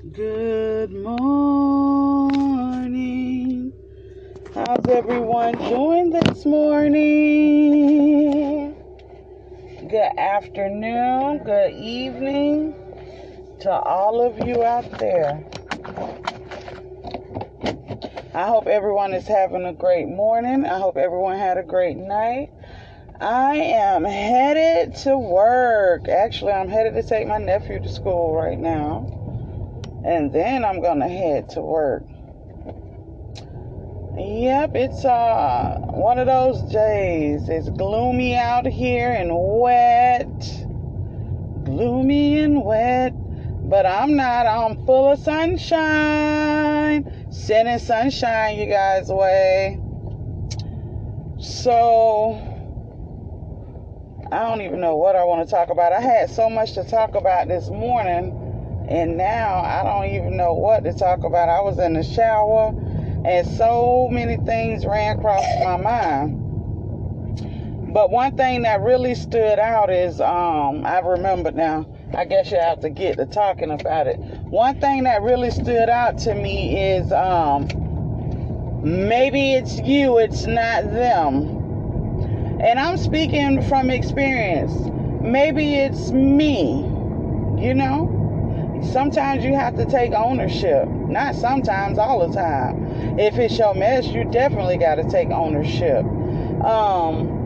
Good morning. How's everyone doing this morning? Good afternoon, good evening to all of you out there. I hope everyone is having a great morning. I hope everyone had a great night. I am headed to work. Actually, I'm headed to take my nephew to school right now. And then I'm to head to work. Yep, it's uh one of those days. It's gloomy out here and wet. Gloomy and wet. But I'm not. I'm full of sunshine. Sending sunshine you guys' way. So I don't even know what I want to talk about. I had so much to talk about this morning and now I don't even know what to talk about. I was in the shower and so many things ran across my mind. But one thing that really stood out is um, I remember now. I guess you have to get to talking about it. One thing that really stood out to me is um, maybe it's you, it's not them. And I'm speaking from experience. Maybe it's me, you know? Sometimes you have to take ownership. Not sometimes, all the time. If it's your mess, you definitely got to take ownership. Um,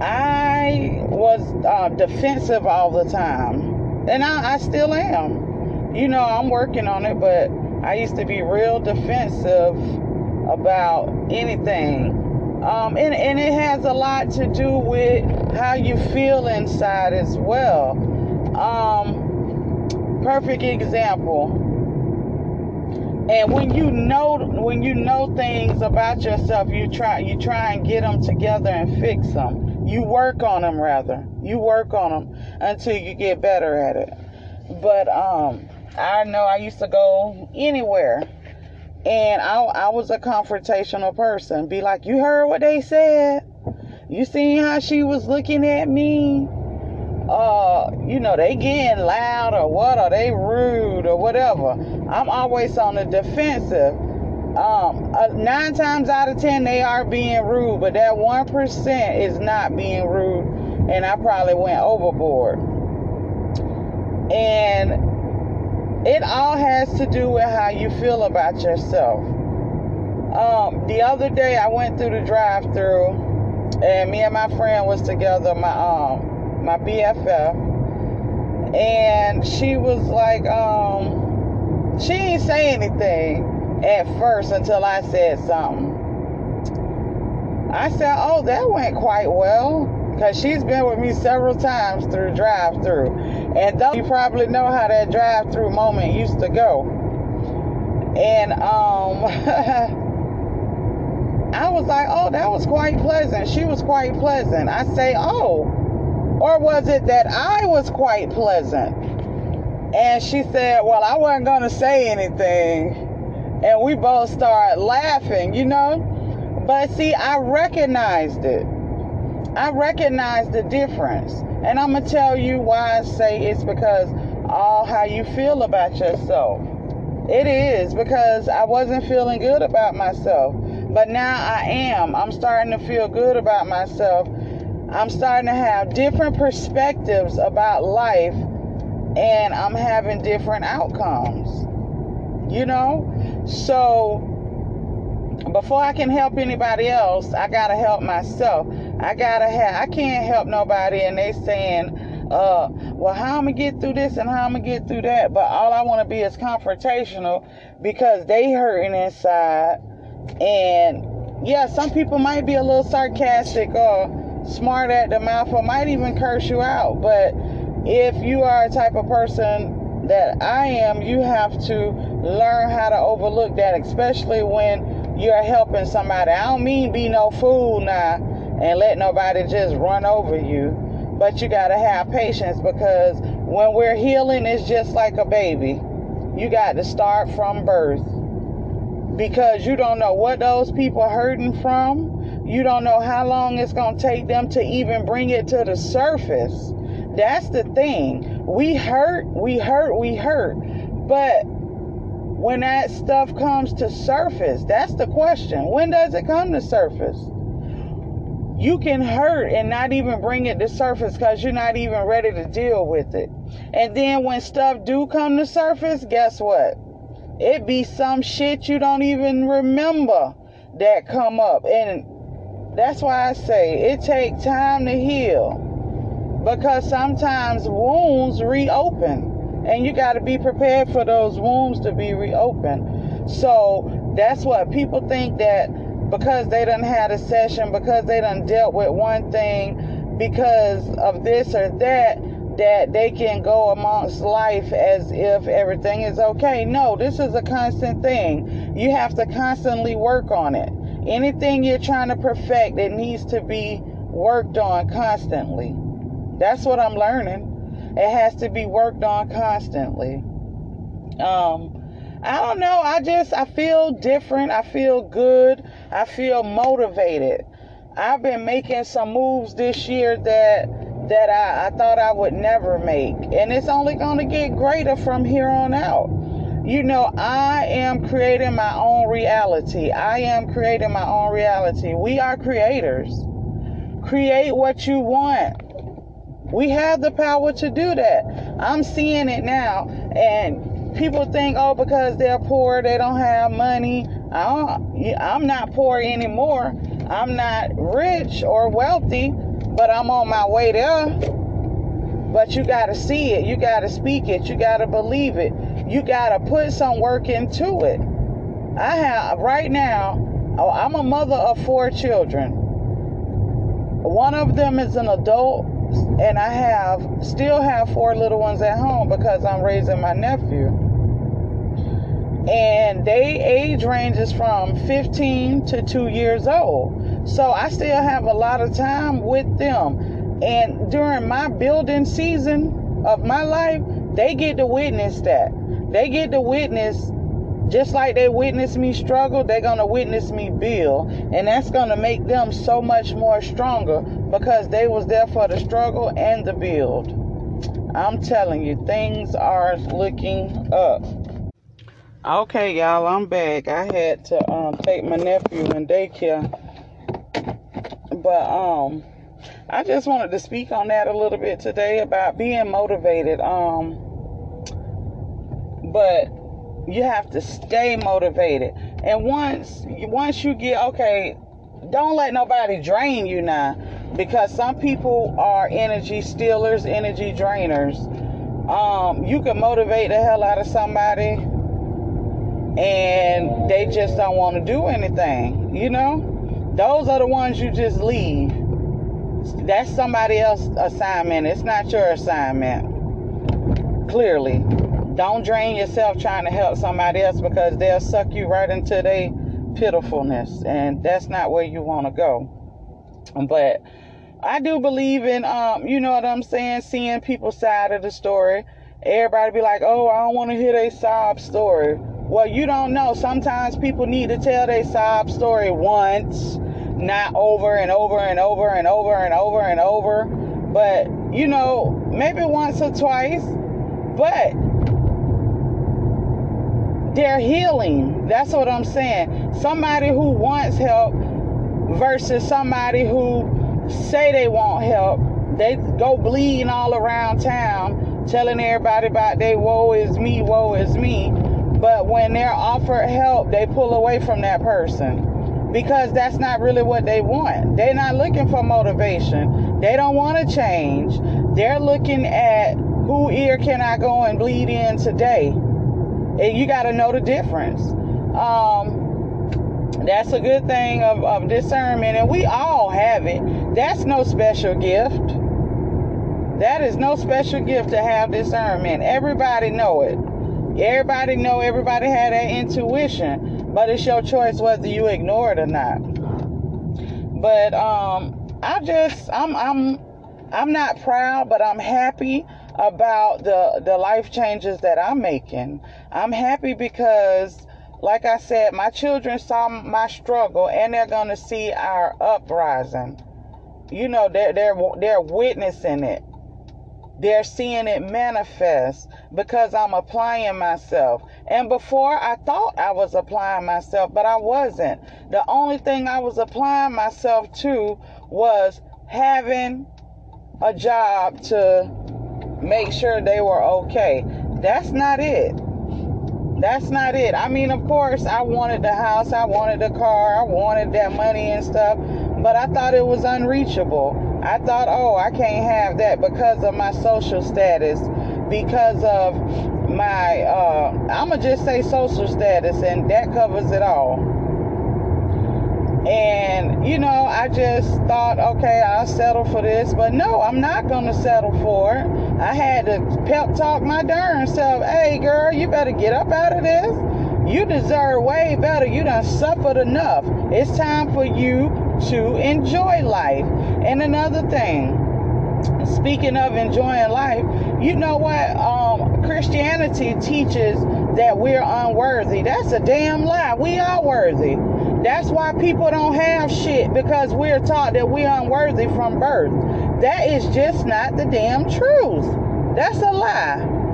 I was uh, defensive all the time, and I, I still am. You know, I'm working on it, but I used to be real defensive about anything. Um, and, and it has a lot to do with how you feel inside as well. Um, perfect example. And when you know when you know things about yourself, you try you try and get them together and fix them. You work on them rather. You work on them until you get better at it. But um, I know I used to go anywhere, and I I was a confrontational person. Be like, you heard what they said? You seen how she was looking at me? Uh, you know, they getting loud or what, or they rude or whatever. I'm always on the defensive. Um, uh, nine times out of ten, they are being rude, but that one percent is not being rude, and I probably went overboard. And it all has to do with how you feel about yourself. Um, the other day, I went through the drive-through, and me and my friend was together. My um my BFF, and she was like, um, she didn't say anything at first until I said something. I said, oh, that went quite well. Because she's been with me several times through drive through. And you probably know how that drive through moment used to go. And um I was like, oh, that was quite pleasant. She was quite pleasant. I say, oh, or was it that I was quite pleasant? And she said, Well, I wasn't going to say anything. And we both started laughing, you know? But see, I recognized it. I recognized the difference. And I'm going to tell you why I say it's because all how you feel about yourself. It is because I wasn't feeling good about myself. But now I am. I'm starting to feel good about myself I'm starting to have different perspectives about life and I'm having different outcomes. You know? So before I can help anybody else, I gotta help myself. I gotta have I can't help nobody and they saying, uh, well how I'm gonna get through this and how I'm gonna get through that. But all I wanna be is confrontational because they hurting inside and yeah, some people might be a little sarcastic or smart at the mouth or might even curse you out. But if you are a type of person that I am, you have to learn how to overlook that, especially when you're helping somebody. I don't mean be no fool now and let nobody just run over you. But you got to have patience because when we're healing, it's just like a baby. You got to start from birth because you don't know what those people hurting from you don't know how long it's going to take them to even bring it to the surface. That's the thing. We hurt, we hurt, we hurt. But when that stuff comes to surface, that's the question. When does it come to surface? You can hurt and not even bring it to surface because you're not even ready to deal with it. And then when stuff do come to surface, guess what? It be some shit you don't even remember that come up. And that's why I say it take time to heal. Because sometimes wounds reopen. And you got to be prepared for those wounds to be reopened. So that's what people think that because they done had a session, because they done dealt with one thing, because of this or that, that they can go amongst life as if everything is okay. No, this is a constant thing. You have to constantly work on it. Anything you're trying to perfect, it needs to be worked on constantly. That's what I'm learning. It has to be worked on constantly. Um, I don't know. I just I feel different. I feel good. I feel motivated. I've been making some moves this year that that I, I thought I would never make. And it's only going to get greater from here on out. You know, I am creating my own reality. I am creating my own reality. We are creators. Create what you want. We have the power to do that. I'm seeing it now. And people think, oh, because they're poor, they don't have money. I I'm not poor anymore. I'm not rich or wealthy, but I'm on my way there. But you got to see it. You got to speak it. You got to believe it. You got to put some work into it. I have, right now, oh, I'm a mother of four children. One of them is an adult, and I have, still have four little ones at home because I'm raising my nephew. And they age ranges from 15 to 2 years old. So I still have a lot of time with them. And during my building season of my life, they get to witness that. They get to witness just like they witnessed me struggle, they're going to witness me build. And that's going to make them so much more stronger because they was there for the struggle and the build. I'm telling you, things are looking up. Okay, y'all, I'm back. I had to um, take my nephew in daycare. But um I just wanted to speak on that a little bit today about being motivated. Um but you have to stay motivated. And once once you get okay, don't let nobody drain you now because some people are energy stealers, energy drainers. Um, you can motivate the hell out of somebody and they just don't want to do anything, you know? Those are the ones you just leave. That's somebody else's assignment. It's not your assignment. Clearly. Don't drain yourself trying to help somebody else because they'll suck you right into their pitifulness. And that's not where you want to go. But I do believe in, um, you know what I'm saying, seeing people's side of the story. Everybody be like, oh, I don't want to hear their sob story. Well, you don't know. Sometimes people need to tell their sob story once, not over and over and over and over and over and over. But, you know, maybe once or twice. But they're healing. That's what I'm saying. Somebody who wants help versus somebody who say they want help. They go bleeding all around town telling everybody about they woe is me, woe is me. But when they're offered help, they pull away from that person because that's not really what they want. They're not looking for motivation. They don't want to change. They're looking at who ear can I go and bleed in today? And you got to know the difference. Um, that's a good thing of, of discernment, and we all have it. That's no special gift. That is no special gift to have discernment. Everybody know it. Everybody know. Everybody had that intuition, but it's your choice whether you ignore it or not. But um, I just I'm I'm I'm not proud, but I'm happy about the the life changes that I'm making. I'm happy because like I said, my children saw my struggle and they're going to see our uprising. You know, they're they're they're witnessing it. They're seeing it manifest because I'm applying myself. And before I thought I was applying myself, but I wasn't. The only thing I was applying myself to was having a job to make sure they were okay. That's not it. That's not it. I mean, of course, I wanted the house, I wanted the car, I wanted that money and stuff, but I thought it was unreachable. I thought, oh, I can't have that because of my social status, because of my, uh, I'm going to just say social status, and that covers it all. And, you know, I just thought, okay, I'll settle for this. But no, I'm not going to settle for it. I had to pep talk my darn self. Hey, girl, you better get up out of this. You deserve way better. You done suffered enough. It's time for you to enjoy life. And another thing, speaking of enjoying life, you know what? Um, Christianity teaches that we're unworthy. That's a damn lie. We are worthy. That's why people don't have shit because we're taught that we're unworthy from birth. That is just not the damn truth. That's a lie.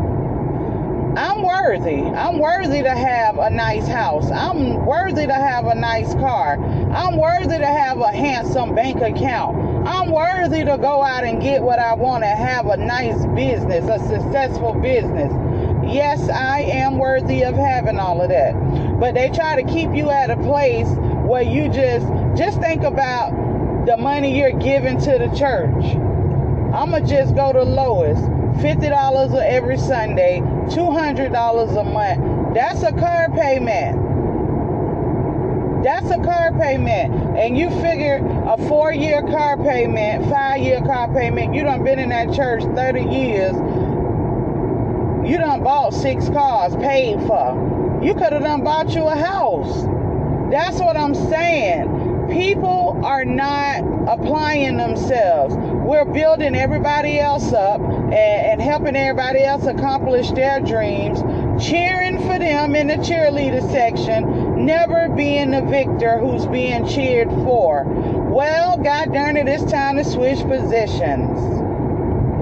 I'm worthy. I'm worthy to have a nice house. I'm worthy to have a nice car. I'm worthy to have a handsome bank account. I'm worthy to go out and get what I want and have a nice business, a successful business. Yes, I am worthy of having all of that. But they try to keep you at a place where you just just think about the money you're giving to the church. I'ma just go to lowest. $50 every Sunday, $200 a month. That's a car payment. That's a car payment. And you figure a four year car payment, five year car payment, you done been in that church 30 years. You done bought six cars, paid for. You could have done bought you a house. That's what I'm saying. People are not applying themselves. We're building everybody else up and, and helping everybody else accomplish their dreams, cheering for them in the cheerleader section, never being the victor who's being cheered for. Well, God darn it, it's time to switch positions.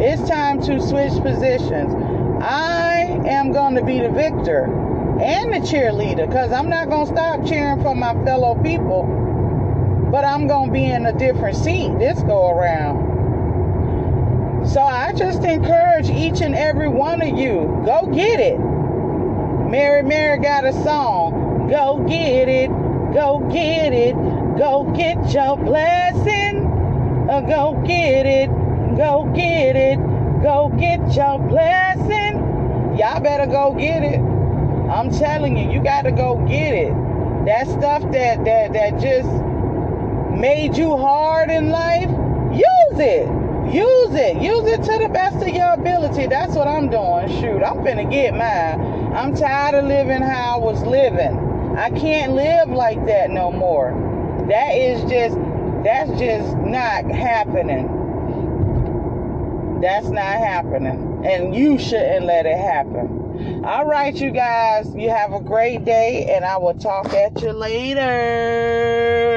It's time to switch positions. I am going to be the victor and the cheerleader because I'm not going to stop cheering for my fellow people, but I'm going to be in a different seat this go around. So I just encourage each and every one of you go get it. Mary Mary got a song. Go get it. Go get it. Go get your blessing. Uh, go get it. Go get it. Go get your blessing. Y'all better go get it. I'm telling you, you got to go get it. That stuff that that that just made you hard in life, use it. Use it. Use it to the best of your ability. That's what I'm doing. Shoot, I'm finna get mine. I'm tired of living how I was living. I can't live like that no more. That is just that's just not happening. That's not happening. And you shouldn't let it happen. All right, you guys, you have a great day, and I will talk at you later.